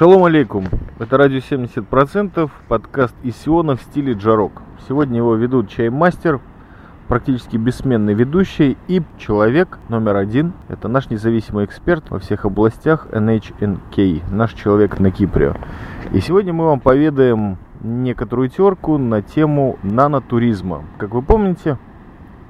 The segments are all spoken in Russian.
Шалом алейкум. Это радио 70%, подкаст из Сиона в стиле джарок. Сегодня его ведут чаймастер, практически бессменный ведущий и человек номер один. Это наш независимый эксперт во всех областях NHNK, наш человек на Кипре. И сегодня мы вам поведаем некоторую терку на тему нанотуризма. Как вы помните,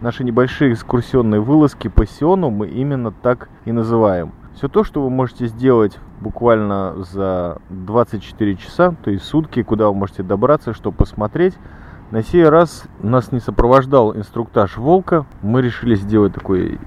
наши небольшие экскурсионные вылазки по Сиону мы именно так и называем. Все то, что вы можете сделать буквально за 24 часа, то есть сутки, куда вы можете добраться, чтобы посмотреть. На сей раз нас не сопровождал инструктаж Волка. Мы решили сделать такой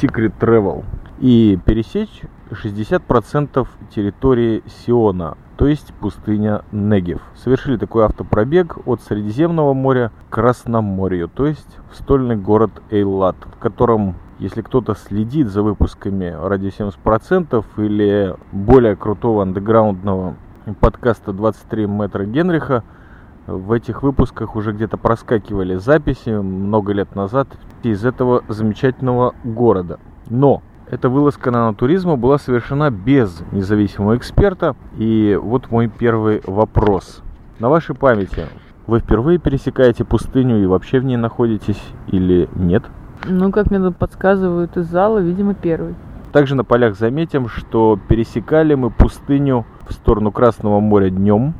secret travel и пересечь 60% территории Сиона, то есть пустыня Негев. Совершили такой автопробег от Средиземного моря к Красноморью, то есть в стольный город Эйлат, в котором если кто-то следит за выпусками ради 70% или более крутого андеграундного подкаста 23 метра Генриха, в этих выпусках уже где-то проскакивали записи много лет назад из этого замечательного города. Но эта вылазка на туризма была совершена без независимого эксперта. И вот мой первый вопрос. На вашей памяти вы впервые пересекаете пустыню и вообще в ней находитесь или нет? Ну, как мне подсказывают из зала, видимо, первый. Также на полях заметим, что пересекали мы пустыню в сторону Красного моря днем,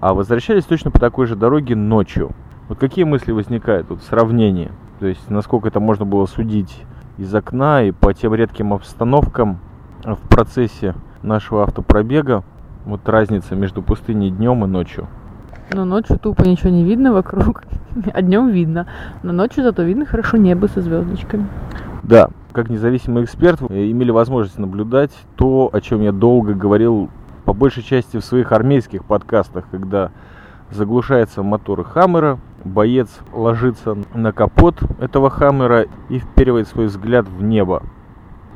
а возвращались точно по такой же дороге ночью. Вот какие мысли возникают тут в сравнении? То есть, насколько это можно было судить из окна и по тем редким обстановкам в процессе нашего автопробега, вот разница между пустыней днем и ночью. Но ночью тупо ничего не видно вокруг, а днем видно. Но ночью зато видно хорошо небо со звездочками. Да, как независимый эксперт, имели возможность наблюдать то, о чем я долго говорил, по большей части в своих армейских подкастах, когда заглушается мотор Хаммера, боец ложится на капот этого Хаммера и вперивает свой взгляд в небо,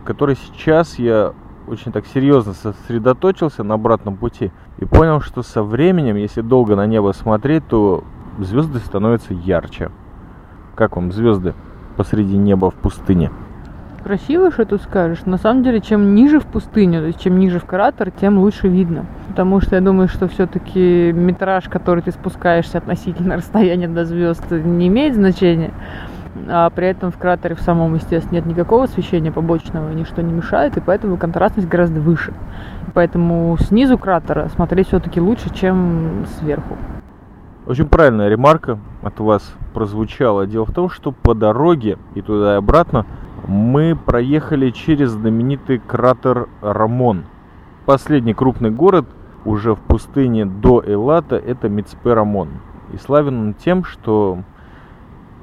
который сейчас я очень так серьезно сосредоточился на обратном пути и понял, что со временем, если долго на небо смотреть, то звезды становятся ярче. Как вам звезды посреди неба в пустыне? Красиво, что тут скажешь. На самом деле, чем ниже в пустыню, то есть чем ниже в кратер, тем лучше видно. Потому что я думаю, что все-таки метраж, который ты спускаешься относительно расстояния до звезд, не имеет значения а при этом в кратере в самом, естественно, нет никакого освещения побочного, ничто не мешает, и поэтому контрастность гораздо выше. поэтому снизу кратера смотреть все-таки лучше, чем сверху. Очень правильная ремарка от вас прозвучала. Дело в том, что по дороге и туда и обратно мы проехали через знаменитый кратер Рамон. Последний крупный город уже в пустыне до Элата это Мицпе-Рамон. И славен он тем, что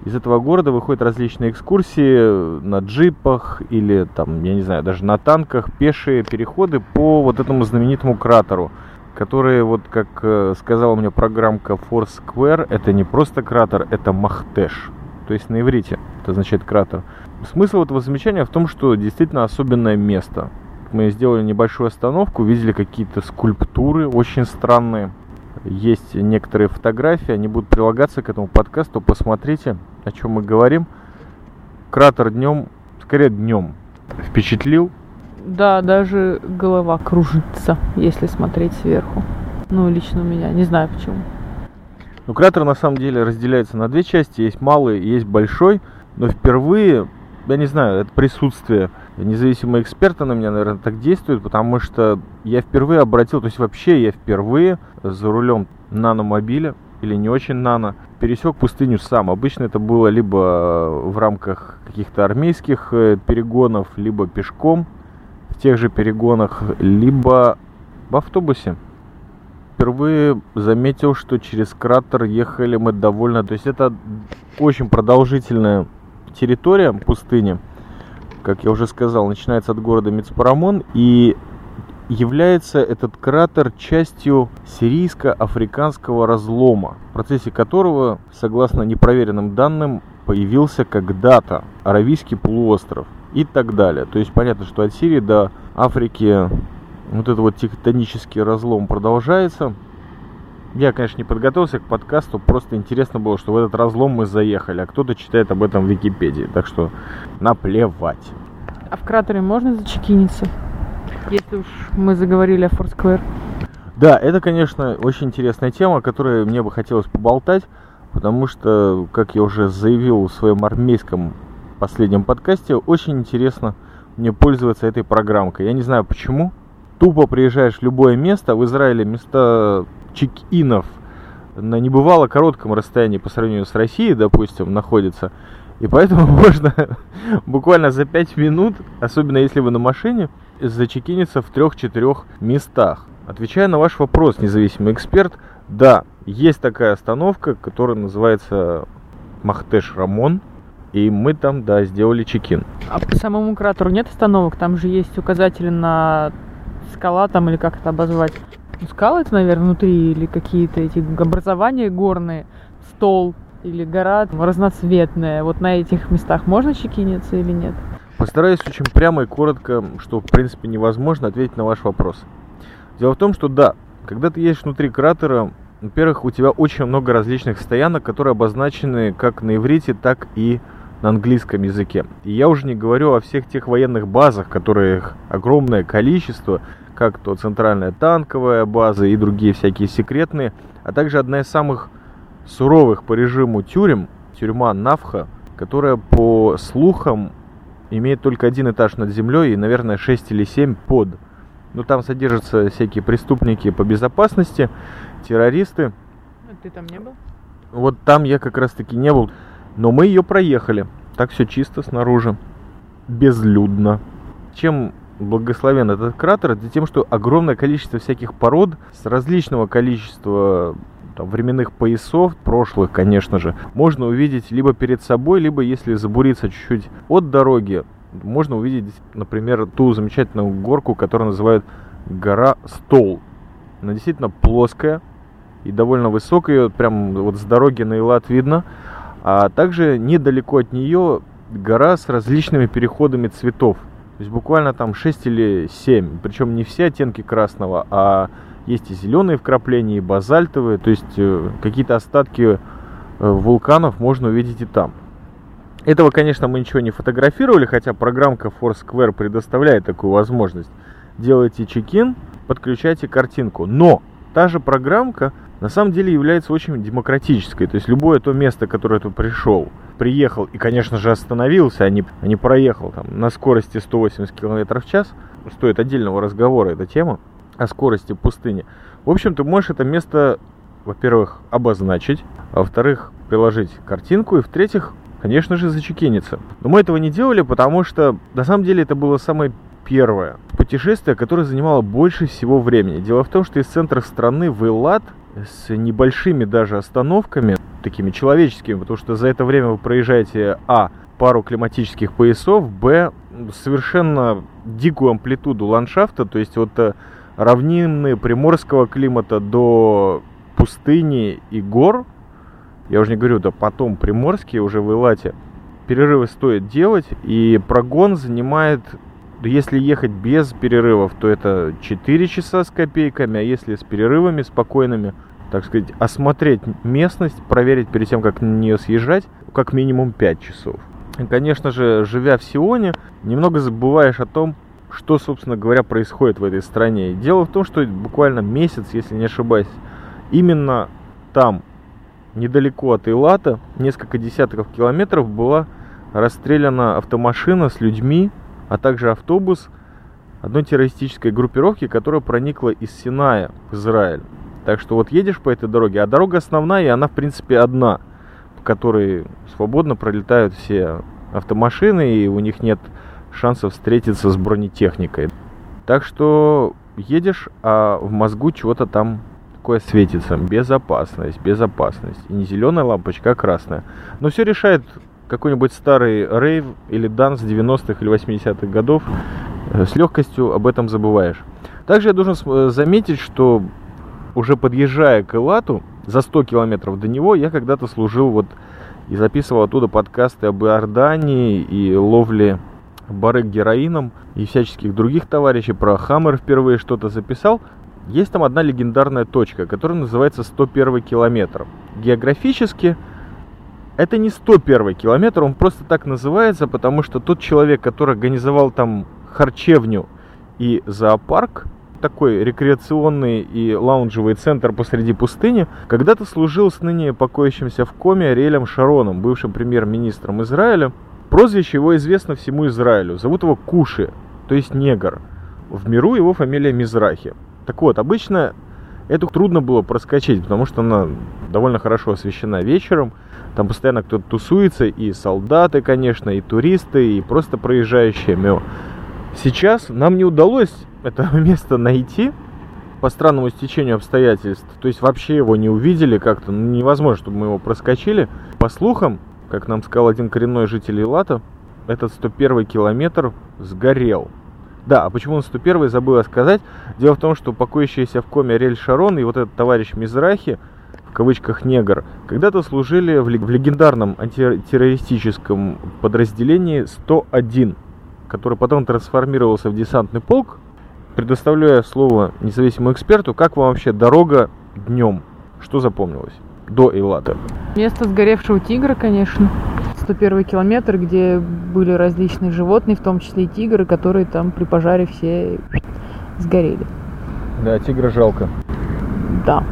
из этого города выходят различные экскурсии на джипах или там, я не знаю, даже на танках, пешие переходы по вот этому знаменитому кратеру, который, вот как э, сказала мне программка Foursquare, это не просто кратер, это Махтеш, то есть на иврите это означает кратер. Смысл этого замечания в том, что действительно особенное место. Мы сделали небольшую остановку, видели какие-то скульптуры очень странные, есть некоторые фотографии, они будут прилагаться к этому подкасту. Посмотрите, о чем мы говорим. Кратер днем, скорее днем, впечатлил. Да, даже голова кружится, если смотреть сверху. Ну, лично у меня, не знаю почему. Ну, кратер на самом деле разделяется на две части. Есть малый, есть большой. Но впервые, я не знаю, это присутствие независимые эксперты на меня, наверное, так действуют, потому что я впервые обратил, то есть вообще я впервые за рулем наномобиля или не очень нано, пересек пустыню сам. Обычно это было либо в рамках каких-то армейских э, перегонов, либо пешком в тех же перегонах, либо в автобусе. Впервые заметил, что через кратер ехали мы довольно... То есть это очень продолжительная территория пустыни как я уже сказал, начинается от города Мицпарамон и является этот кратер частью сирийско-африканского разлома, в процессе которого, согласно непроверенным данным, появился когда-то Аравийский полуостров и так далее. То есть понятно, что от Сирии до Африки вот этот вот тектонический разлом продолжается. Я, конечно, не подготовился к подкасту, просто интересно было, что в этот разлом мы заехали, а кто-то читает об этом в Википедии, так что наплевать. А в кратере можно зачекиниться, если уж мы заговорили о Форсквер? Да, это, конечно, очень интересная тема, о которой мне бы хотелось поболтать, потому что, как я уже заявил в своем армейском последнем подкасте, очень интересно мне пользоваться этой программкой. Я не знаю почему. Тупо приезжаешь в любое место, в Израиле места чек-инов на небывало коротком расстоянии по сравнению с Россией, допустим, находится. И поэтому можно буквально за 5 минут, особенно если вы на машине, зачекиниться в трех-четырех местах. Отвечая на ваш вопрос, независимый эксперт, да, есть такая остановка, которая называется Махтеш Рамон. И мы там, да, сделали чекин. А по самому кратеру нет остановок? Там же есть указатели на скала там или как это обозвать? Скалы это, наверное, внутри или какие-то эти образования горные, стол или гора разноцветная. Вот на этих местах можно чекиниться или нет? Постараюсь очень прямо и коротко, что в принципе невозможно ответить на ваш вопрос. Дело в том, что да, когда ты едешь внутри кратера, во-первых, у тебя очень много различных стоянок, которые обозначены как на иврите, так и на английском языке. И я уже не говорю о всех тех военных базах, которых огромное количество, как то центральная танковая база и другие всякие секретные, а также одна из самых суровых по режиму тюрем, тюрьма Навха, которая по слухам имеет только один этаж над землей и, наверное, 6 или 7 под. Но там содержатся всякие преступники по безопасности, террористы. А ты там не был? Вот там я как раз таки не был. Но мы ее проехали. Так все чисто снаружи. Безлюдно. Чем благословен этот кратер? Это тем, что огромное количество всяких пород с различного количества временных поясов, прошлых, конечно же, можно увидеть либо перед собой, либо если забуриться чуть-чуть от дороги, можно увидеть, например, ту замечательную горку, которую называют гора Стол. Она действительно плоская и довольно высокая, прям вот с дороги на Илат видно. А также недалеко от нее гора с различными переходами цветов. То есть буквально там 6 или 7. Причем не все оттенки красного, а есть и зеленые вкрапления, и базальтовые. То есть э, какие-то остатки э, вулканов можно увидеть и там. Этого, конечно, мы ничего не фотографировали, хотя программка Foursquare предоставляет такую возможность. Делайте чекин, подключайте картинку. Но та же программка на самом деле является очень демократической. То есть любое то место, которое ты пришел, приехал и, конечно же, остановился, а не, а не проехал там, на скорости 180 км в час, стоит отдельного разговора эта тема о скорости пустыни. В общем, ты можешь это место, во-первых, обозначить, а во-вторых, приложить картинку, и в-третьих, конечно же, зачекиниться. Но мы этого не делали, потому что на самом деле это было самое первое путешествие, которое занимало больше всего времени. Дело в том, что из центра страны в Эллад с небольшими даже остановками, такими человеческими, потому что за это время вы проезжаете а. пару климатических поясов, б. совершенно дикую амплитуду ландшафта, то есть вот э, равнины приморского климата до пустыни и гор, я уже не говорю, да потом приморские уже в Илате, перерывы стоит делать, и прогон занимает, если ехать без перерывов, то это 4 часа с копейками, а если с перерывами спокойными, так сказать, осмотреть местность, проверить перед тем, как на нее съезжать, как минимум 5 часов. И, конечно же, живя в Сионе, немного забываешь о том, что, собственно говоря, происходит в этой стране. Дело в том, что буквально месяц, если не ошибаюсь, именно там, недалеко от Илата, несколько десятков километров, была расстреляна автомашина с людьми, а также автобус одной террористической группировки, которая проникла из Синая в Израиль. Так что вот едешь по этой дороге, а дорога основная, и она в принципе одна, по которой свободно пролетают все автомашины, и у них нет шансов встретиться с бронетехникой. Так что едешь, а в мозгу чего-то там такое светится. Безопасность, безопасность. И не зеленая лампочка, а красная. Но все решает какой-нибудь старый рейв или данс 90-х или 80-х годов. Э, с легкостью об этом забываешь. Также я должен э, заметить, что уже подъезжая к Элату, за 100 километров до него, я когда-то служил вот и записывал оттуда подкасты об Иордании и ловле барык героином и всяческих других товарищей, про Хаммер впервые что-то записал. Есть там одна легендарная точка, которая называется 101 километр. Географически это не 101 километр, он просто так называется, потому что тот человек, который организовал там харчевню и зоопарк, такой рекреационный и лаунжевый центр посреди пустыни, когда-то служил с ныне покоящимся в коме Ариэлем Шароном, бывшим премьер-министром Израиля. Прозвище его известно всему Израилю. Зовут его Куши, то есть негр. В миру его фамилия Мизрахи. Так вот, обычно эту трудно было проскочить, потому что она довольно хорошо освещена вечером. Там постоянно кто-то тусуется, и солдаты, конечно, и туристы, и просто проезжающие мимо. Сейчас нам не удалось это место найти по странному стечению обстоятельств. То есть вообще его не увидели как-то. Ну, невозможно, чтобы мы его проскочили. По слухам, как нам сказал один коренной житель Илата, этот 101 километр сгорел. Да, а почему он 101 забыл сказать. Дело в том, что покоящийся в коме Рель Шарон и вот этот товарищ Мизрахи, кавычках негр, когда-то служили в легендарном антитеррористическом подразделении 101 который потом трансформировался в десантный полк. Предоставляю слово независимому эксперту, как вам вообще дорога днем? Что запомнилось до Эйлата? Место сгоревшего тигра, конечно. 101 километр, где были различные животные, в том числе и тигры, которые там при пожаре все сгорели. Да, тигра жалко. Да.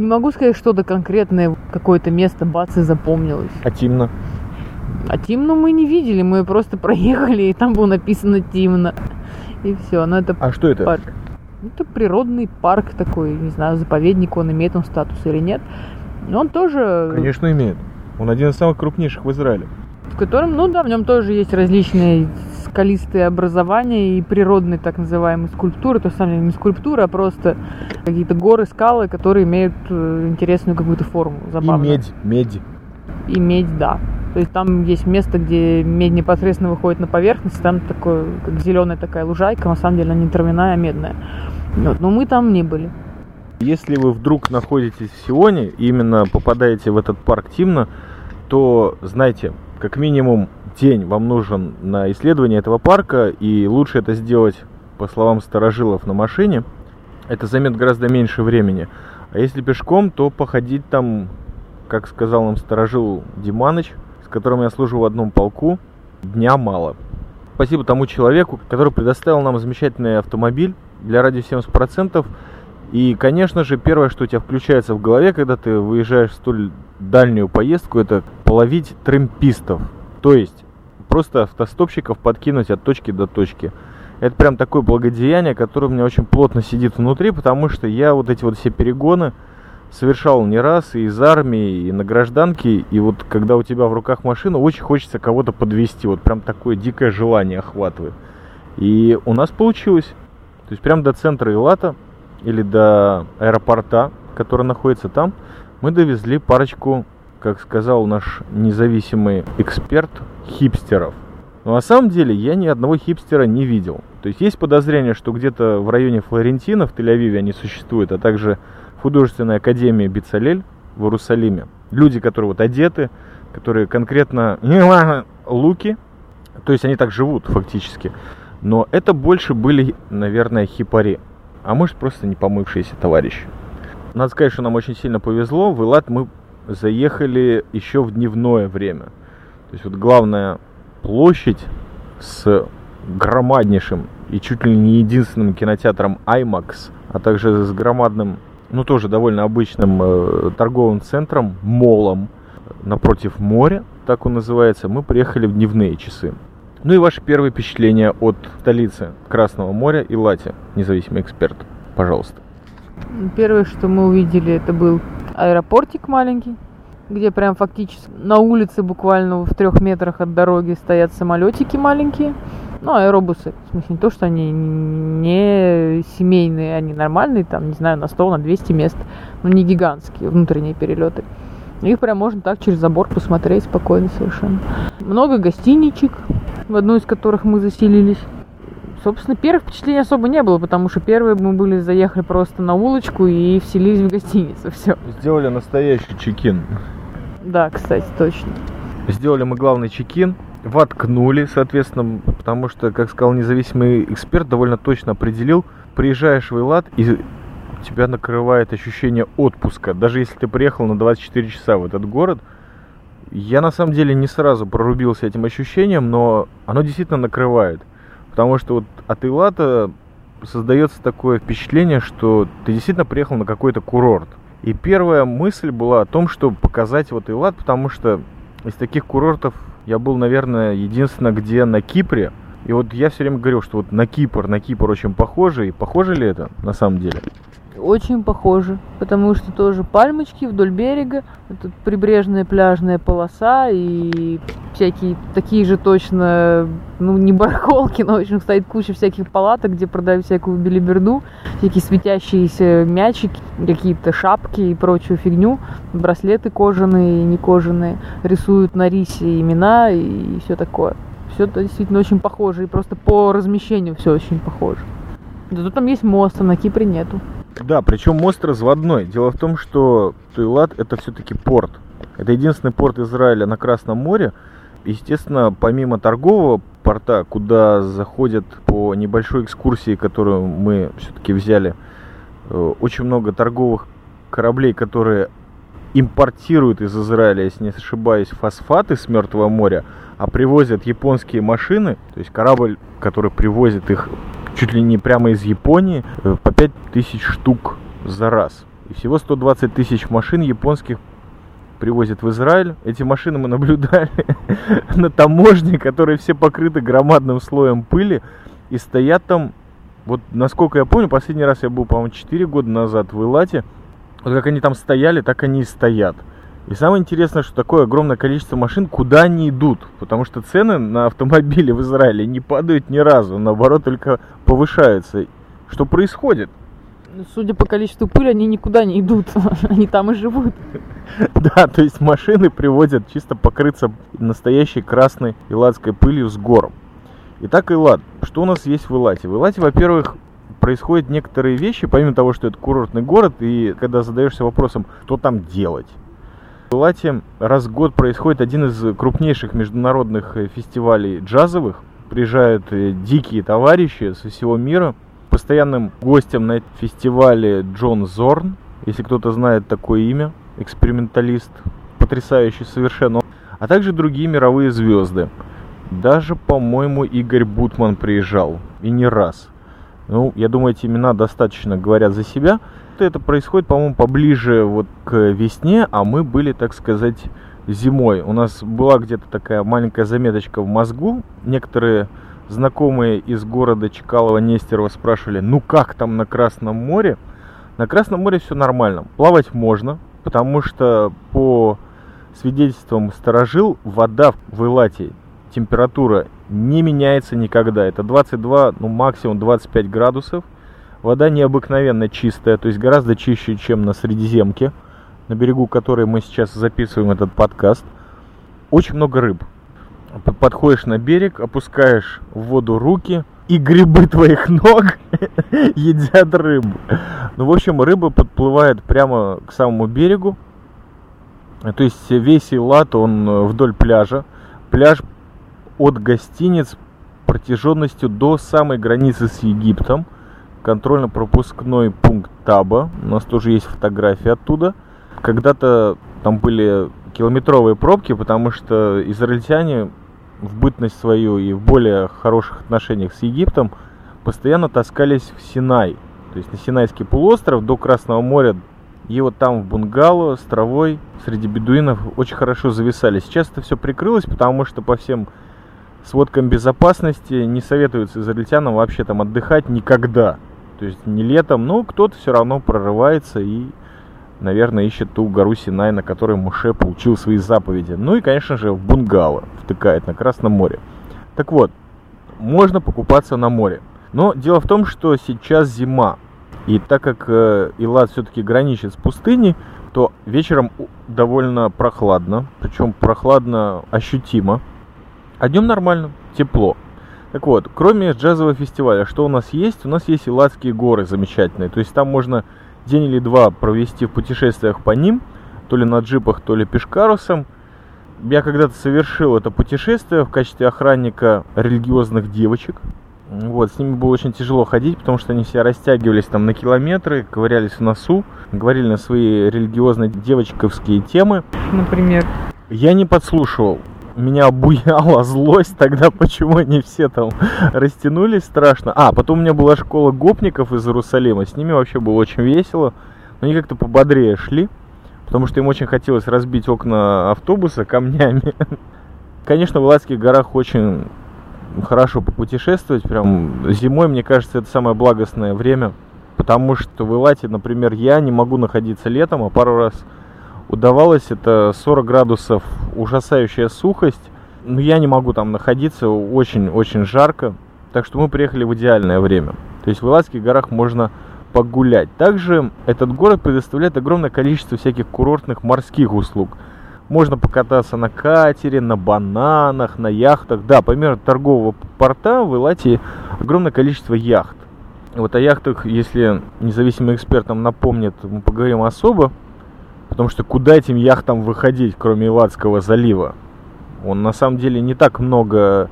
Не могу сказать, что-то конкретное, какое-то место бац и запомнилось. А Тимна? А Тимну мы не видели, мы просто проехали, и там было написано Тимна. И все, ну это А что это? Парк. Это природный парк такой, не знаю, заповедник, он имеет он статус или нет. Но он тоже... Конечно, имеет. Он один из самых крупнейших в Израиле. В котором, ну да, в нем тоже есть различные скалистые образования и природные так называемые скульптуры, то есть не скульптуры, а просто какие-то горы, скалы, которые имеют э, интересную какую-то форму, забавную. И медь, медь. И медь, да. То есть там есть место, где медь непосредственно выходит на поверхность, там такое, как зеленая такая лужайка, на самом деле она не травяная, а медная. Вот. Но мы там не были. Если вы вдруг находитесь в Сионе именно попадаете в этот парк Тимна, то знайте, как минимум день вам нужен на исследование этого парка, и лучше это сделать, по словам старожилов, на машине. Это займет гораздо меньше времени. А если пешком, то походить там, как сказал нам сторожил Диманыч, которым я служу в одном полку, дня мало. Спасибо тому человеку, который предоставил нам замечательный автомобиль для радио 70%. И, конечно же, первое, что у тебя включается в голове, когда ты выезжаешь в столь дальнюю поездку, это половить тремпистов. То есть просто автостопщиков подкинуть от точки до точки. Это прям такое благодеяние, которое у меня очень плотно сидит внутри, потому что я вот эти вот все перегоны, совершал не раз и из армии, и на гражданке. И вот когда у тебя в руках машина, очень хочется кого-то подвести. Вот прям такое дикое желание охватывает. И у нас получилось. То есть прям до центра Илата или до аэропорта, который находится там, мы довезли парочку, как сказал наш независимый эксперт, хипстеров. Но на самом деле я ни одного хипстера не видел. То есть есть подозрение, что где-то в районе Флорентина, в Тель-Авиве они существуют, а также художественной академии Бицалель в Иерусалиме. Люди, которые вот одеты, которые конкретно луки, то есть они так живут фактически. Но это больше были, наверное, хипари. А может просто не помывшиеся товарищи. Надо сказать, что нам очень сильно повезло. В Элат мы заехали еще в дневное время. То есть вот главная площадь с громаднейшим и чуть ли не единственным кинотеатром IMAX, а также с громадным ну тоже довольно обычным э, торговым центром, молом напротив моря, так он называется, мы приехали в дневные часы. Ну и ваши первые впечатления от столицы Красного моря и Лати, независимый эксперт, пожалуйста. Первое, что мы увидели, это был аэропортик маленький, где прям фактически на улице буквально в трех метрах от дороги стоят самолетики маленькие. Ну, аэробусы. В смысле, не то, что они не семейные, они нормальные, там, не знаю, на 100, на 200 мест. Но не гигантские внутренние перелеты. Их прям можно так через забор посмотреть спокойно совершенно. Много гостиничек, в одну из которых мы заселились. Собственно, первых впечатлений особо не было, потому что первые мы были, заехали просто на улочку и вселились в гостиницу. Все. Сделали настоящий чекин. Да, кстати, точно. Сделали мы главный чекин, воткнули, соответственно, потому что, как сказал независимый эксперт, довольно точно определил, приезжаешь в Элат и тебя накрывает ощущение отпуска. Даже если ты приехал на 24 часа в этот город, я на самом деле не сразу прорубился этим ощущением, но оно действительно накрывает. Потому что вот от Элата создается такое впечатление, что ты действительно приехал на какой-то курорт. И первая мысль была о том, чтобы показать вот Илат, потому что из таких курортов я был, наверное, единственное, где на Кипре. И вот я все время говорил, что вот на Кипр, на Кипр очень похоже. И похоже ли это на самом деле? Очень похожи, потому что тоже пальмочки вдоль берега, тут прибрежная пляжная полоса и всякие такие же точно, ну не барахолки, но в общем стоит куча всяких палаток, где продают всякую билиберду, всякие светящиеся мячики, какие-то шапки и прочую фигню, браслеты кожаные и не кожаные, рисуют на рисе имена и все такое. Все это действительно очень похоже, и просто по размещению все очень похоже. Да тут там есть мост, а на Кипре нету. Да, причем мост разводной. Дело в том, что Туйлат это все-таки порт. Это единственный порт Израиля на Красном море. Естественно, помимо торгового порта, куда заходят по небольшой экскурсии, которую мы все-таки взяли, э, очень много торговых кораблей, которые импортируют из Израиля, если не ошибаюсь, фосфаты с Мертвого моря, а привозят японские машины, то есть корабль, который привозит их чуть ли не прямо из Японии э, по 5000 штук за раз. И всего 120 тысяч машин японских привозят в Израиль. Эти машины мы наблюдали на таможне, которые все покрыты громадным слоем пыли и стоят там, вот насколько я помню, последний раз я был, по-моему, 4 года назад в Илате. Вот как они там стояли, так они и стоят. И самое интересное, что такое огромное количество машин, куда они идут. Потому что цены на автомобили в Израиле не падают ни разу, наоборот, только повышаются. Что происходит? Ну, судя по количеству пыли, они никуда не идут, они там и живут. Да, то есть машины приводят чисто покрыться настоящей красной иладской пылью с гор. Итак, Илад. Что у нас есть в Илате? В Илате, во-первых, происходят некоторые вещи, помимо того, что это курортный город, и когда задаешься вопросом, что там делать, в Лате раз в год происходит один из крупнейших международных э, фестивалей джазовых. Приезжают э, дикие товарищи со всего мира. Постоянным гостем на этом фестивале Джон Зорн, если кто-то знает такое имя, эксперименталист, потрясающий совершенно, а также другие мировые звезды. Даже, по-моему, Игорь Бутман приезжал, и не раз. Ну, я думаю, эти имена достаточно говорят за себя это происходит, по-моему, поближе вот к весне, а мы были, так сказать, зимой. У нас была где-то такая маленькая заметочка в мозгу. Некоторые знакомые из города Чкалова-Нестерова спрашивали, ну как там на Красном море? На Красном море все нормально. Плавать можно, потому что по свидетельствам сторожил, вода в Илате, температура не меняется никогда. Это 22, ну максимум 25 градусов. Вода необыкновенно чистая, то есть гораздо чище, чем на Средиземке, на берегу которой мы сейчас записываем этот подкаст. Очень много рыб. Подходишь на берег, опускаешь в воду руки, и грибы твоих ног едят рыбу. Ну, в общем, рыба подплывает прямо к самому берегу. То есть весь Илат, он вдоль пляжа. Пляж от гостиниц протяженностью до самой границы с Египтом – контрольно-пропускной пункт Таба. У нас тоже есть фотографии оттуда. Когда-то там были километровые пробки, потому что израильтяне в бытность свою и в более хороших отношениях с Египтом постоянно таскались в Синай. То есть на Синайский полуостров до Красного моря и вот там в бунгало с травой среди бедуинов очень хорошо зависали. Сейчас это все прикрылось, потому что по всем сводкам безопасности не советуется израильтянам вообще там отдыхать никогда. То есть не летом, но кто-то все равно прорывается и, наверное, ищет ту гору Синай, на которой Муше получил свои заповеди. Ну и, конечно же, в бунгало втыкает на Красном море. Так вот, можно покупаться на море. Но дело в том, что сейчас зима. И так как э, Илад все-таки граничит с пустыней, то вечером довольно прохладно. Причем прохладно ощутимо. А днем нормально, тепло. Так вот, кроме джазового фестиваля, что у нас есть? У нас есть Иладские горы замечательные. То есть там можно день или два провести в путешествиях по ним, то ли на джипах, то ли пешкарусом. Я когда-то совершил это путешествие в качестве охранника религиозных девочек. Вот, с ними было очень тяжело ходить, потому что они все растягивались там на километры, ковырялись в носу, говорили на свои религиозно-девочковские темы. Например? Я не подслушивал меня обуяла злость тогда, почему они все там растянулись страшно. А, потом у меня была школа гопников из Иерусалима, с ними вообще было очень весело. Но они как-то пободрее шли, потому что им очень хотелось разбить окна автобуса камнями. Конечно, в Ладских горах очень хорошо попутешествовать. Прям зимой, мне кажется, это самое благостное время. Потому что в Илате, например, я не могу находиться летом, а пару раз удавалось. Это 40 градусов, ужасающая сухость. Но я не могу там находиться, очень-очень жарко. Так что мы приехали в идеальное время. То есть в Илатских горах можно погулять. Также этот город предоставляет огромное количество всяких курортных морских услуг. Можно покататься на катере, на бананах, на яхтах. Да, помимо торгового порта в Илате огромное количество яхт. Вот о яхтах, если независимый эксперт нам напомнит, мы поговорим особо. Потому что куда этим яхтам выходить, кроме Илатского залива? Он на самом деле не так много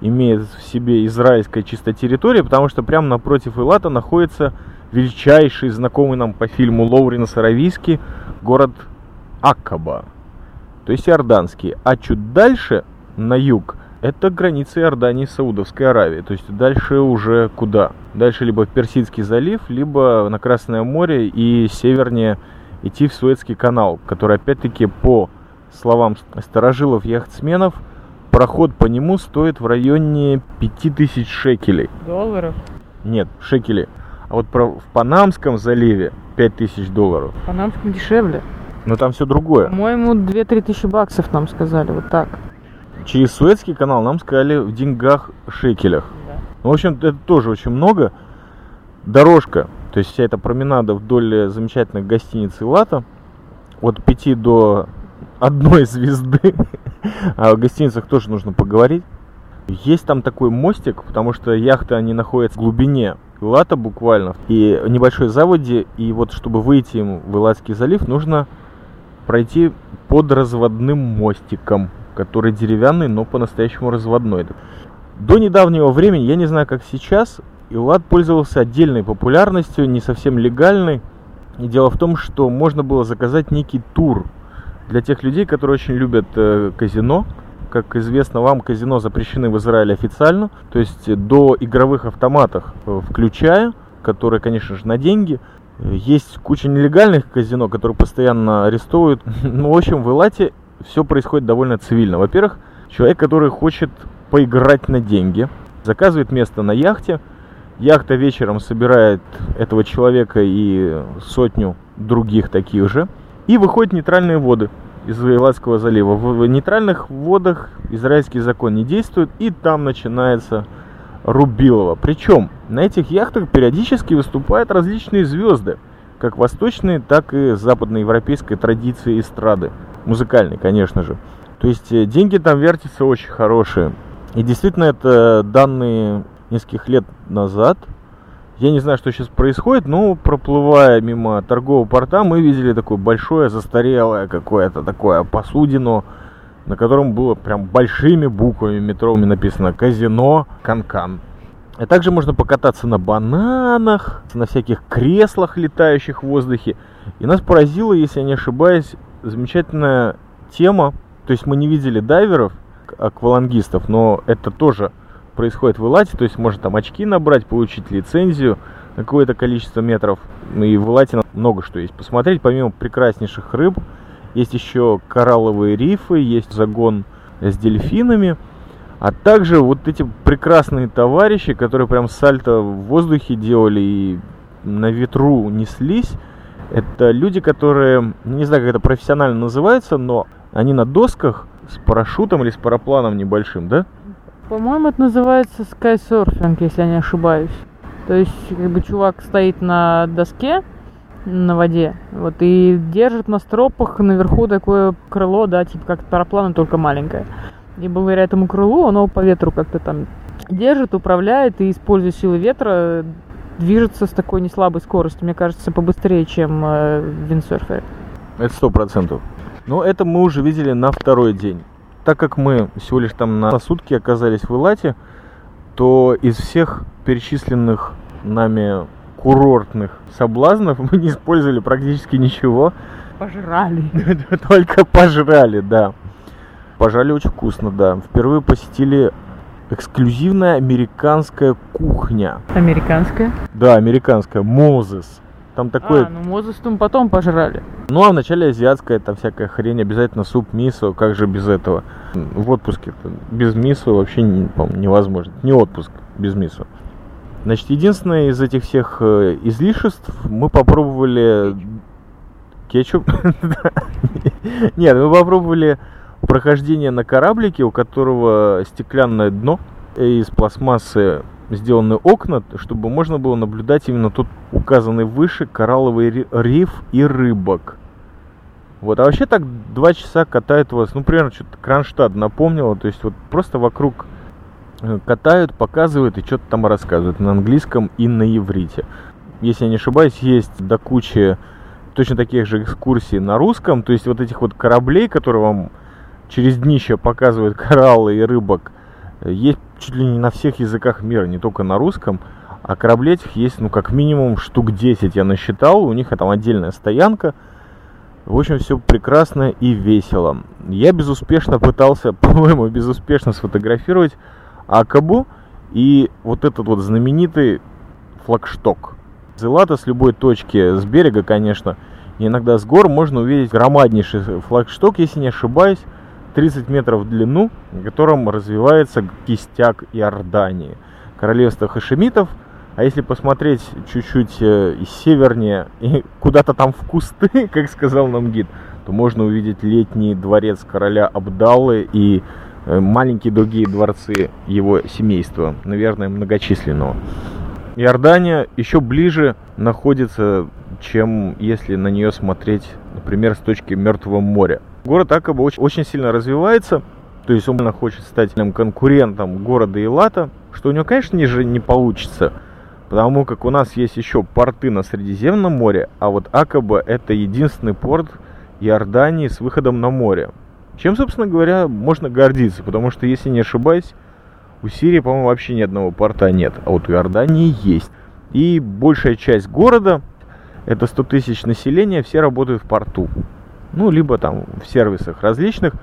имеет в себе израильской чистой территории, потому что прямо напротив Илата находится величайший, знакомый нам по фильму Лоуренс Аравийский город Аккаба, то есть Иорданский. А чуть дальше, на юг, это граница Иордании и Саудовской Аравии. То есть дальше уже куда? Дальше либо в Персидский залив, либо на Красное море и севернее идти в Суэцкий канал, который опять-таки по словам старожилов яхтсменов, проход по нему стоит в районе 5000 шекелей. Долларов? Нет, шекелей. А вот про, в Панамском заливе 5000 долларов. В Панамском дешевле. Но там все другое. По-моему, 2-3 тысячи баксов нам сказали, вот так. Через Суэцкий канал нам сказали в деньгах шекелях. Да. Ну, в общем, это тоже очень много. Дорожка, то есть вся эта променада вдоль замечательных гостиниц Илата, от 5 до одной звезды, а о гостиницах тоже нужно поговорить. Есть там такой мостик, потому что яхты, они находятся в глубине Илата буквально, и небольшой заводе, и вот чтобы выйти им в Илатский залив, нужно пройти под разводным мостиком, который деревянный, но по-настоящему разводной. До недавнего времени, я не знаю как сейчас, Илат пользовался отдельной популярностью, не совсем легальной. И дело в том, что можно было заказать некий тур для тех людей, которые очень любят э, казино. Как известно вам, казино запрещены в Израиле официально, то есть до игровых автоматов э, включая, которые, конечно же, на деньги. Есть куча нелегальных казино, которые постоянно арестовывают. Ну, в общем, в Илате все происходит довольно цивильно. Во-первых, человек, который хочет поиграть на деньги, заказывает место на яхте, Яхта вечером собирает этого человека и сотню других таких же. И выходят нейтральные воды из Илатского залива. В нейтральных водах израильский закон не действует, и там начинается Рубилова. Причем на этих яхтах периодически выступают различные звезды, как восточные, так и западноевропейской традиции эстрады. Музыкальной, конечно же. То есть э, деньги там вертятся очень хорошие. И действительно, это данные нескольких лет назад. Я не знаю, что сейчас происходит, но проплывая мимо торгового порта, мы видели такое большое, застарелое какое-то такое посудино, на котором было прям большими буквами метровыми написано «Казино Канкан». А также можно покататься на бананах, на всяких креслах, летающих в воздухе. И нас поразила, если я не ошибаюсь, замечательная тема. То есть мы не видели дайверов, аквалангистов, но это тоже происходит в Илате, то есть можно там очки набрать, получить лицензию на какое-то количество метров. Ну и в Илате много что есть посмотреть, помимо прекраснейших рыб, есть еще коралловые рифы, есть загон с дельфинами, а также вот эти прекрасные товарищи, которые прям сальто в воздухе делали и на ветру неслись. Это люди, которые, не знаю, как это профессионально называется, но они на досках с парашютом или с парапланом небольшим, да? По-моему, это называется скайсерфинг, если я не ошибаюсь. То есть, как бы чувак стоит на доске на воде, вот, и держит на стропах наверху такое крыло, да, типа как параплан, только маленькое. И благодаря этому крылу оно по ветру как-то там держит, управляет и, используя силы ветра, движется с такой неслабой скоростью, мне кажется, побыстрее, чем э, виндсерферы. Это сто процентов. Но это мы уже видели на второй день так как мы всего лишь там на сутки оказались в Илате, то из всех перечисленных нами курортных соблазнов мы не использовали практически ничего. Пожрали. Только пожрали, да. Пожали очень вкусно, да. Впервые посетили эксклюзивная американская кухня. Американская? Да, американская. Мозес. Там такое... А, ну Мозес мы потом пожрали. Ну, а вначале азиатская, там всякая хрень, обязательно суп мисо, как же без этого? В отпуске без мисо вообще, невозможно. Не отпуск без мисо. Значит, единственное из этих всех э, излишеств мы попробовали кетчуп. Нет, мы попробовали прохождение на кораблике, у которого стеклянное дно из пластмассы сделаны окна, чтобы можно было наблюдать именно тут указанный выше коралловый риф и рыбок. Вот, а вообще так два часа катают вас, ну, примерно что-то Кронштадт напомнило, то есть вот просто вокруг э, катают, показывают и что-то там рассказывают на английском и на иврите. Если я не ошибаюсь, есть до кучи точно таких же экскурсий на русском, то есть вот этих вот кораблей, которые вам через днище показывают кораллы и рыбок, есть чуть ли не на всех языках мира, не только на русском. А кораблей этих есть, ну, как минимум штук 10 я насчитал. У них там отдельная стоянка. В общем, все прекрасно и весело. Я безуспешно пытался, по-моему, безуспешно сфотографировать Акабу и вот этот вот знаменитый флагшток. Зелата с любой точки, с берега, конечно, иногда с гор можно увидеть громаднейший флагшток, если не ошибаюсь, 30 метров в длину, на котором развивается кистяк Иордании, королевство хашемитов. А если посмотреть чуть-чуть э, севернее и куда-то там в кусты, как сказал нам гид, то можно увидеть летний дворец короля Абдаллы и э, маленькие другие дворцы его семейства, наверное, многочисленного. Иордания еще ближе находится, чем если на нее смотреть, например, с точки Мертвого моря. Город Акаба очень, очень сильно развивается, то есть он хочет стать конкурентом города Илата, что у него, конечно, ниже не получится, потому как у нас есть еще порты на Средиземном море, а вот Акаба это единственный порт Иордании с выходом на море. Чем, собственно говоря, можно гордиться, потому что, если не ошибаюсь, у Сирии, по-моему, вообще ни одного порта нет, а вот у Иордании есть. И большая часть города, это 100 тысяч населения, все работают в порту ну, либо там в сервисах различных.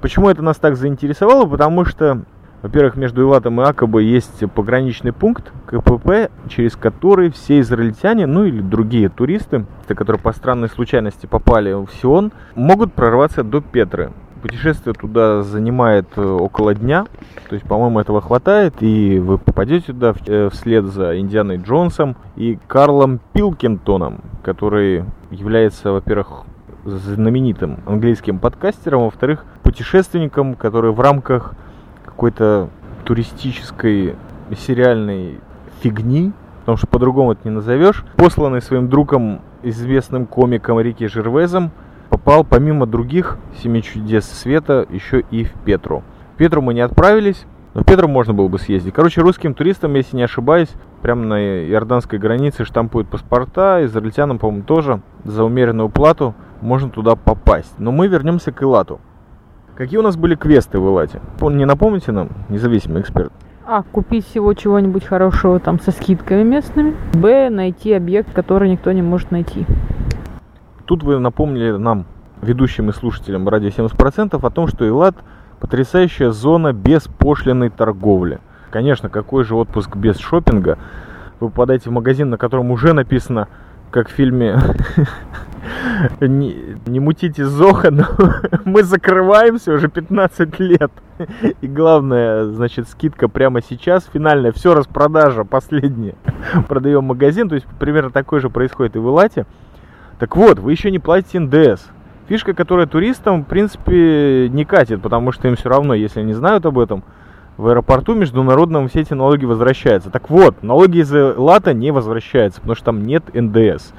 Почему это нас так заинтересовало? Потому что, во-первых, между Илатом и Акабой есть пограничный пункт КПП, через который все израильтяне, ну или другие туристы, которые по странной случайности попали в Сион, могут прорваться до Петры. Путешествие туда занимает э, около дня, то есть, по-моему, этого хватает, и вы попадете туда э, вслед за Индианой Джонсом и Карлом Пилкинтоном, который является, во-первых, знаменитым английским подкастером, во-вторых, путешественником, который в рамках какой-то туристической сериальной фигни, потому что по-другому это не назовешь, посланный своим другом, известным комиком Рики Жервезом, попал помимо других семи чудес света еще и в Петру. В Петру мы не отправились, но в Петру можно было бы съездить. Короче, русским туристам, если не ошибаюсь, прямо на иорданской границе штампуют паспорта, израильтянам, по-моему, тоже за умеренную плату можно туда попасть. Но мы вернемся к Илату. Какие у нас были квесты в Илате? Не напомните нам, независимый эксперт. А, купить всего чего-нибудь хорошего там со скидками местными. Б, найти объект, который никто не может найти. Тут вы напомнили нам, ведущим и слушателям радио 70%, о том, что Илат потрясающая зона беспошлиной торговли. Конечно, какой же отпуск без шопинга? Вы попадаете в магазин, на котором уже написано, как в фильме не, мутите Зоха, но мы закрываемся уже 15 лет. И главное, значит, скидка прямо сейчас, финальная, все распродажа, последняя. Продаем магазин, то есть примерно такое же происходит и в Илате. Так вот, вы еще не платите НДС. Фишка, которая туристам, в принципе, не катит, потому что им все равно, если они знают об этом, в аэропорту международном все эти налоги возвращаются. Так вот, налоги из Лата не возвращаются, потому что там нет НДС.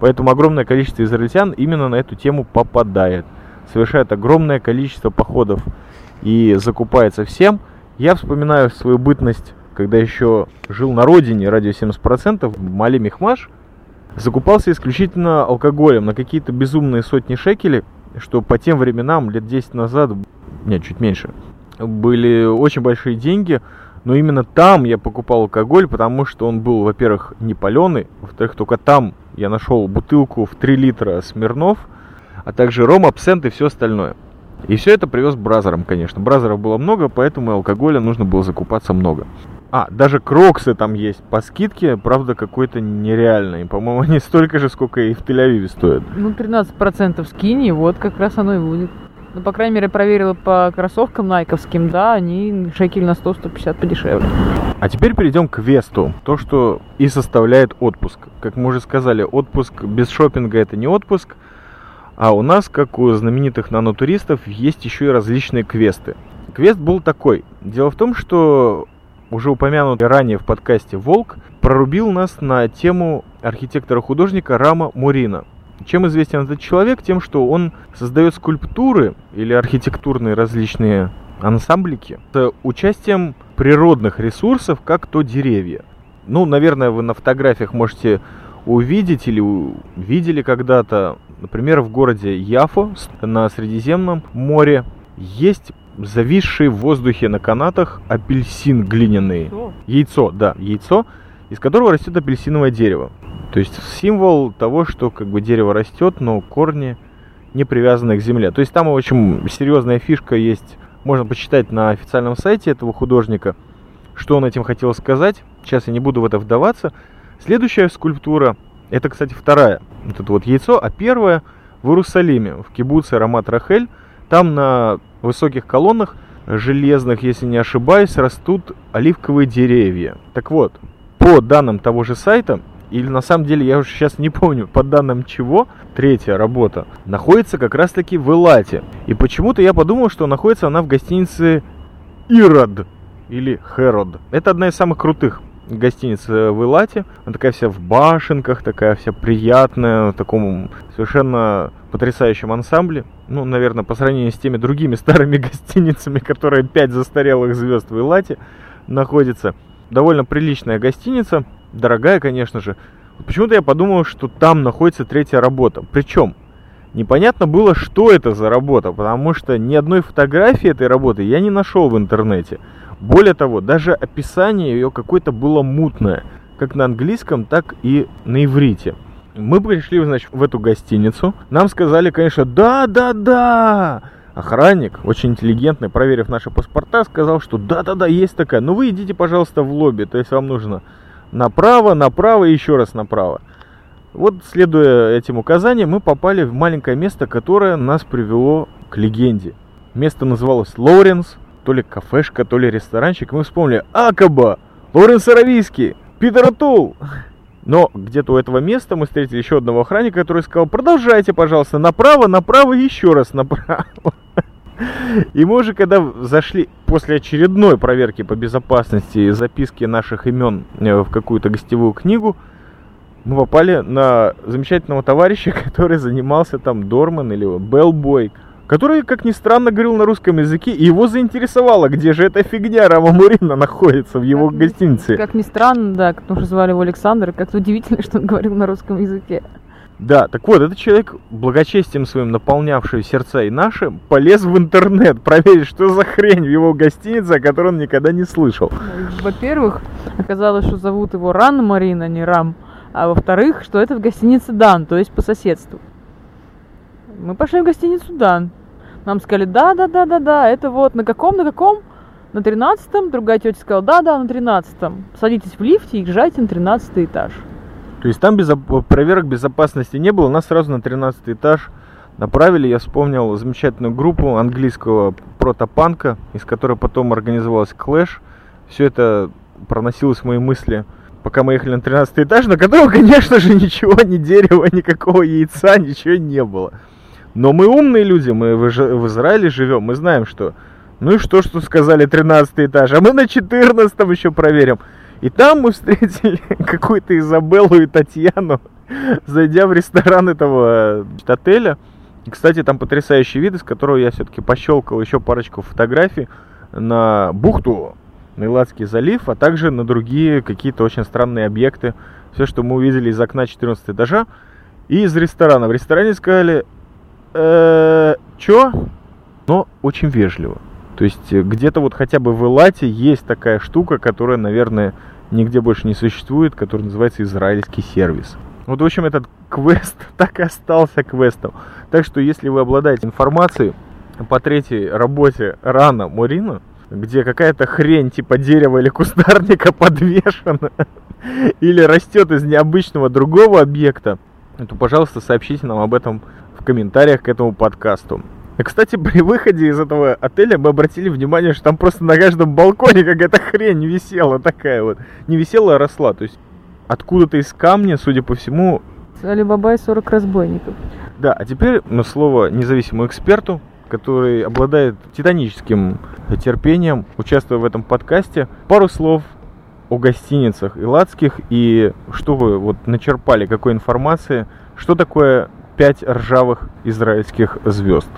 Поэтому огромное количество израильтян именно на эту тему попадает. Совершает огромное количество походов и закупается всем. Я вспоминаю свою бытность, когда еще жил на родине, радио 70%, в Мали Мехмаш, закупался исключительно алкоголем на какие-то безумные сотни шекелей, что по тем временам, лет 10 назад, нет, чуть меньше, были очень большие деньги, но именно там я покупал алкоголь, потому что он был, во-первых, не паленый, во-вторых, только там я нашел бутылку в 3 литра Смирнов, а также ром, абсент и все остальное. И все это привез бразером, конечно. Бразеров было много, поэтому алкоголя нужно было закупаться много. А, даже кроксы там есть по скидке, правда, какой-то нереальный. По-моему, они столько же, сколько и в Тель-Авиве стоят. Ну, 13% скини, вот как раз оно и будет. Ну, по крайней мере, проверила по кроссовкам найковским, да, они шекель на 100-150 подешевле. А теперь перейдем к Весту. То, что и составляет отпуск. Как мы уже сказали, отпуск без шопинга это не отпуск. А у нас, как у знаменитых нанотуристов, есть еще и различные квесты. Квест был такой. Дело в том, что уже упомянутый ранее в подкасте Волк прорубил нас на тему архитектора-художника Рама Мурина. Чем известен этот человек? Тем, что он создает скульптуры или архитектурные различные ансамблики с участием природных ресурсов, как то деревья. Ну, наверное, вы на фотографиях можете увидеть или видели когда-то, например, в городе Яфо на Средиземном море есть зависший в воздухе на канатах апельсин глиняный. Яйцо, да, яйцо, из которого растет апельсиновое дерево. То есть символ того, что как бы дерево растет, но корни не привязаны к земле. То есть там очень серьезная фишка есть, можно почитать на официальном сайте этого художника, что он этим хотел сказать. Сейчас я не буду в это вдаваться. Следующая скульптура, это, кстати, вторая, вот это вот яйцо, а первая в Иерусалиме, в кибуце Рамат Рахель. Там на высоких колоннах железных, если не ошибаюсь, растут оливковые деревья. Так вот, по данным того же сайта, или на самом деле я уже сейчас не помню, по данным чего, третья работа, находится как раз таки в Элате. И почему-то я подумал, что находится она в гостинице Ирод или Херод. Это одна из самых крутых гостиниц э, в Элате. Она такая вся в башенках, такая вся приятная, в таком совершенно потрясающем ансамбле. Ну, наверное, по сравнению с теми другими старыми гостиницами, которые пять застарелых звезд в Элате находится. Довольно приличная гостиница, дорогая, конечно же. Почему-то я подумал, что там находится третья работа. Причем непонятно было, что это за работа, потому что ни одной фотографии этой работы я не нашел в интернете. Более того, даже описание ее какое-то было мутное, как на английском, так и на иврите. Мы пришли, значит, в эту гостиницу. Нам сказали, конечно, да, да, да. Охранник, очень интеллигентный, проверив наши паспорта, сказал, что да-да-да, есть такая. Ну вы идите, пожалуйста, в лобби. То есть вам нужно направо, направо и еще раз направо. Вот, следуя этим указаниям, мы попали в маленькое место, которое нас привело к легенде. Место называлось Лоуренс, то ли кафешка, то ли ресторанчик. Мы вспомнили Акаба, Лоуренс Аравийский, Питер Тул. Но где-то у этого места мы встретили еще одного охранника, который сказал, продолжайте, пожалуйста, направо, направо и еще раз направо. И мы уже когда зашли после очередной проверки по безопасности записки наших имен э, в какую-то гостевую книгу, мы попали на замечательного товарища, который занимался там Дорман или Белбой, который, как ни странно, говорил на русском языке, и его заинтересовало, где же эта фигня Рама Мурина находится в его как гостинице. как ни странно, да, потому что звали его Александр, как-то удивительно, что он говорил на русском языке. Да, так вот, этот человек, благочестием своим наполнявший сердца и наши, полез в интернет проверить, что за хрень в его гостинице, о которой он никогда не слышал. Во-первых, оказалось, что зовут его Ран Марина, не Рам. А во-вторых, что это в гостинице Дан, то есть по соседству. Мы пошли в гостиницу Дан. Нам сказали, да, да, да, да, да, это вот на каком, на каком? На тринадцатом. Другая тетя сказала, да, да, на тринадцатом. Садитесь в лифте и езжайте на тринадцатый этаж. То есть там безо... проверок безопасности не было, нас сразу на 13 этаж направили. Я вспомнил замечательную группу английского протопанка, из которой потом организовалась Clash. Все это проносилось в мои мысли, пока мы ехали на 13 этаж, на котором, конечно же, ничего, ни дерева, никакого яйца, ничего не было. Но мы умные люди, мы в, в Израиле живем, мы знаем, что... Ну и что, что сказали 13 этаж, а мы на 14 еще проверим. И там мы встретили какую-то Изабеллу и Татьяну, зайдя в ресторан этого отеля. И, кстати, там потрясающий вид, из которого я все-таки пощелкал еще парочку фотографий на бухту, на Илатский залив, а также на другие какие-то очень странные объекты. Все, что мы увидели из окна 14 этажа и из ресторана. В ресторане сказали, э? Но очень вежливо. То есть э, где-то вот хотя бы в Элате есть такая штука, которая, наверное, нигде больше не существует, который называется израильский сервис. Вот, в общем, этот квест так и остался квестом. Так что, если вы обладаете информацией, по третьей работе Рана Мурина, где какая-то хрень типа дерева или кустарника подвешена или растет из необычного другого объекта, то, пожалуйста, сообщите нам об этом в комментариях к этому подкасту. И, кстати, при выходе из этого отеля мы обратили внимание, что там просто на каждом балконе какая-то хрень висела такая вот. Не висела, а росла. То есть откуда-то из камня, судя по всему... Алибаба и 40 разбойников. Да, а теперь на слово независимому эксперту, который обладает титаническим терпением, участвуя в этом подкасте. Пару слов о гостиницах Иладских и что вы вот начерпали, какой информации, что такое пять ржавых израильских звезд.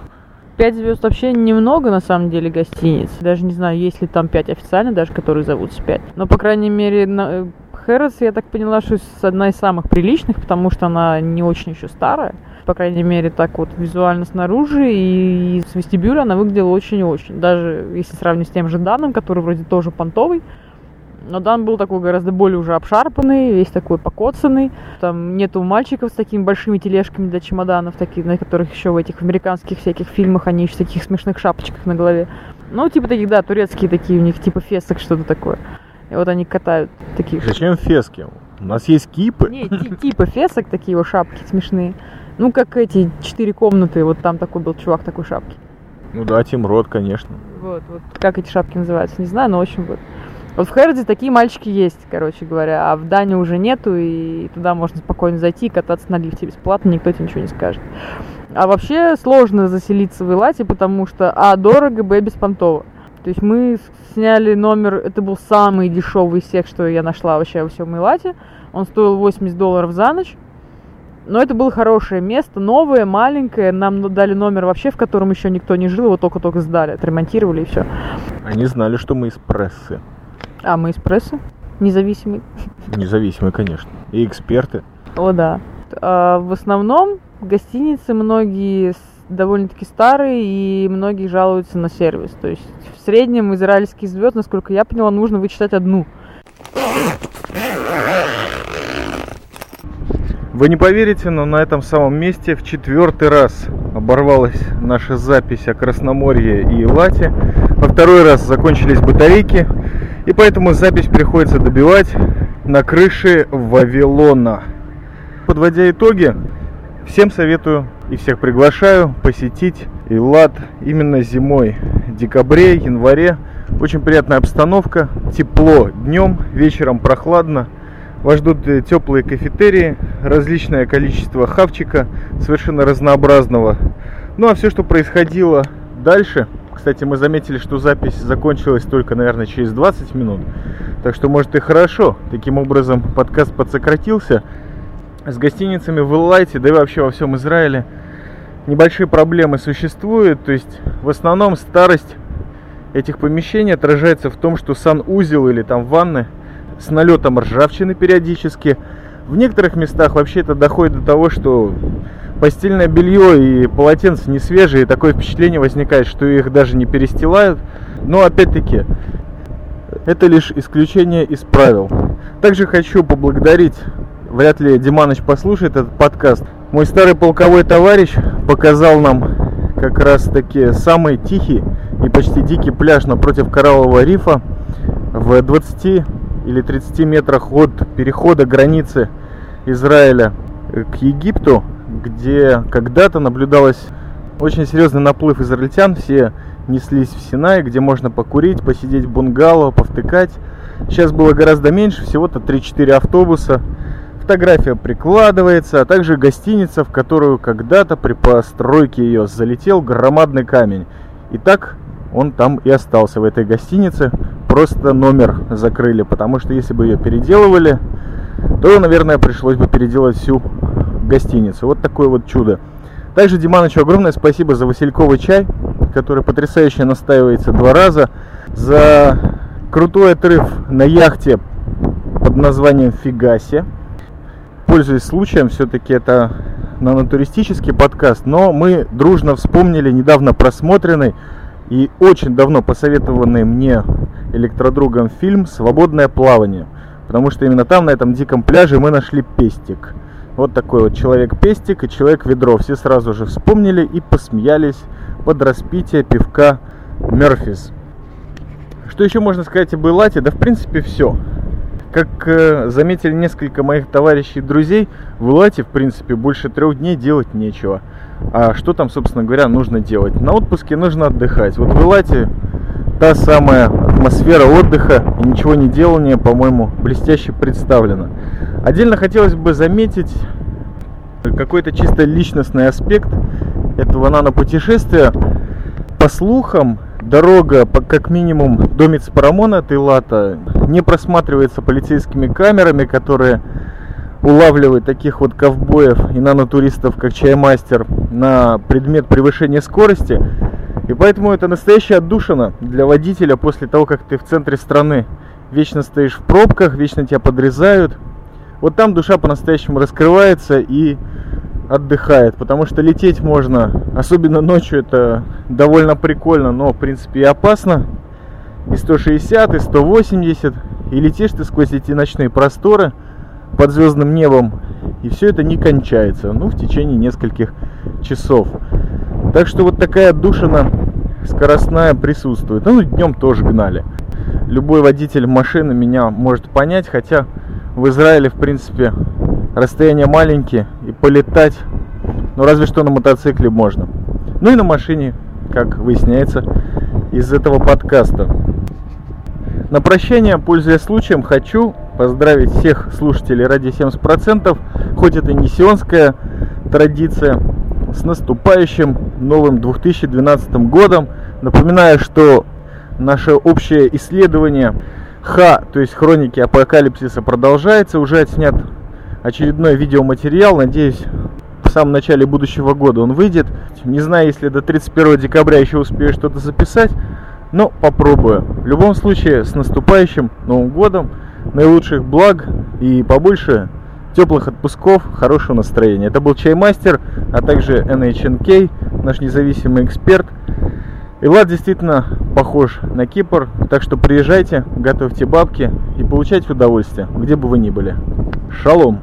Пять звезд вообще немного, на самом деле, гостиниц. Даже не знаю, есть ли там пять официально, даже которые зовутся пять. Но, по крайней мере, на... Хэрротс, я так поняла, что одна из самых приличных, потому что она не очень еще старая. По крайней мере, так вот визуально снаружи и с вестибюля она выглядела очень-очень. Даже если сравнить с тем же Даном, который вроде тоже понтовый, но Дан был такой гораздо более уже обшарпанный, весь такой покоцанный. Там нету мальчиков с такими большими тележками для чемоданов, такие, на которых еще в этих американских всяких фильмах они еще в таких смешных шапочках на голове. Ну, типа таких, да, турецкие такие у них, типа фесок, что-то такое. И вот они катают такие. Зачем фески? У нас есть кипы. Не, типа фесок, такие вот шапки смешные. Ну, как эти четыре комнаты, вот там такой был чувак такой шапки. Ну да, Тим Рот, конечно. Вот, вот, как эти шапки называются, не знаю, но очень вот. Вот в Хэрроде такие мальчики есть, короче говоря, а в Дане уже нету, и туда можно спокойно зайти и кататься на лифте бесплатно, никто тебе ничего не скажет. А вообще сложно заселиться в Илате, потому что, а, дорого, б, беспонтово. То есть мы сняли номер, это был самый дешевый из всех, что я нашла вообще во всем Илате. Он стоил 80 долларов за ночь. Но это было хорошее место, новое, маленькое. Нам дали номер вообще, в котором еще никто не жил, его только-только сдали, отремонтировали и все. Они знали, что мы из прессы. А мы из прессы? Независимый? Независимый, конечно. И эксперты. О, да. А в основном гостиницы многие довольно-таки старые, и многие жалуются на сервис. То есть в среднем израильских звезд, насколько я поняла, нужно вычитать одну. Вы не поверите, но на этом самом месте в четвертый раз оборвалась наша запись о Красноморье и Лате. Во второй раз закончились батарейки, и поэтому запись приходится добивать на крыше Вавилона. Подводя итоги, всем советую и всех приглашаю посетить Илат именно зимой, декабре, январе. Очень приятная обстановка, тепло днем, вечером прохладно. Вас ждут э, теплые кафетерии, различное количество хавчика, совершенно разнообразного. Ну а все, что происходило дальше, кстати, мы заметили, что запись закончилась только, наверное, через 20 минут. Так что, может, и хорошо. Таким образом, подкаст подсократился. С гостиницами в Эллайте, да и вообще во всем Израиле небольшие проблемы существуют. То есть, в основном, старость этих помещений отражается в том, что санузел или там ванны с налетом ржавчины периодически. В некоторых местах вообще это доходит до того, что постельное белье и полотенца не свежие, такое впечатление возникает, что их даже не перестилают. Но опять-таки, это лишь исключение из правил. Также хочу поблагодарить, вряд ли Диманыч послушает этот подкаст. Мой старый полковой товарищ показал нам как раз таки самый тихий и почти дикий пляж напротив Кораллового рифа в 20 или 30 метрах от перехода границы Израиля к Египту где когда-то наблюдалось очень серьезный наплыв израильтян. Все неслись в Синай, где можно покурить, посидеть в бунгало, повтыкать. Сейчас было гораздо меньше, всего-то 3-4 автобуса. Фотография прикладывается, а также гостиница, в которую когда-то при постройке ее залетел громадный камень. И так он там и остался в этой гостинице. Просто номер закрыли, потому что если бы ее переделывали, то, наверное, пришлось бы переделать всю гостиницу. Вот такое вот чудо. Также Диманычу огромное спасибо за васильковый чай, который потрясающе настаивается два раза, за крутой отрыв на яхте под названием Фигасе. Пользуясь случаем, все-таки это нанотуристический подкаст, но мы дружно вспомнили недавно просмотренный и очень давно посоветованный мне электродругом фильм «Свободное плавание», потому что именно там, на этом диком пляже, мы нашли пестик – вот такой вот человек-пестик и человек-ведро. Все сразу же вспомнили и посмеялись под распитие пивка Мерфис. Что еще можно сказать об Элате? Да в принципе все. Как э, заметили несколько моих товарищей и друзей, в Элате в принципе больше трех дней делать нечего. А что там, собственно говоря, нужно делать? На отпуске нужно отдыхать. Вот в Элате та самая атмосфера отдыха и ничего не делания, по-моему, блестяще представлена. Отдельно хотелось бы заметить какой-то чисто личностный аспект этого нано-путешествия. По слухам, дорога, как минимум, до Мицпарамона от Илата не просматривается полицейскими камерами, которые улавливают таких вот ковбоев и нанотуристов, как Чаймастер, на предмет превышения скорости. И поэтому это настоящая отдушина для водителя после того, как ты в центре страны вечно стоишь в пробках, вечно тебя подрезают. Вот там душа по-настоящему раскрывается и отдыхает, потому что лететь можно, особенно ночью, это довольно прикольно, но в принципе и опасно. И 160, и 180, и летишь ты сквозь эти ночные просторы под звездным небом, и все это не кончается, ну, в течение нескольких часов. Так что вот такая отдушина скоростная присутствует. Ну, днем тоже гнали. Любой водитель машины меня может понять, хотя в Израиле, в принципе, расстояния маленькие и полетать, ну разве что на мотоцикле можно. Ну и на машине, как выясняется из этого подкаста. На прощание, пользуясь случаем, хочу поздравить всех слушателей ради 70%, хоть это не сионская традиция, с наступающим новым 2012 годом. Напоминаю, что наше общее исследование Х, то есть хроники апокалипсиса продолжается, уже отснят очередной видеоматериал. Надеюсь, в самом начале будущего года он выйдет. Не знаю, если до 31 декабря еще успею что-то записать, но попробую. В любом случае, с наступающим Новым годом, наилучших благ и побольше теплых отпусков, хорошего настроения. Это был Чаймастер, а также NHNK, наш независимый эксперт. И Влад действительно похож на Кипр, так что приезжайте, готовьте бабки и получайте удовольствие, где бы вы ни были. Шалом!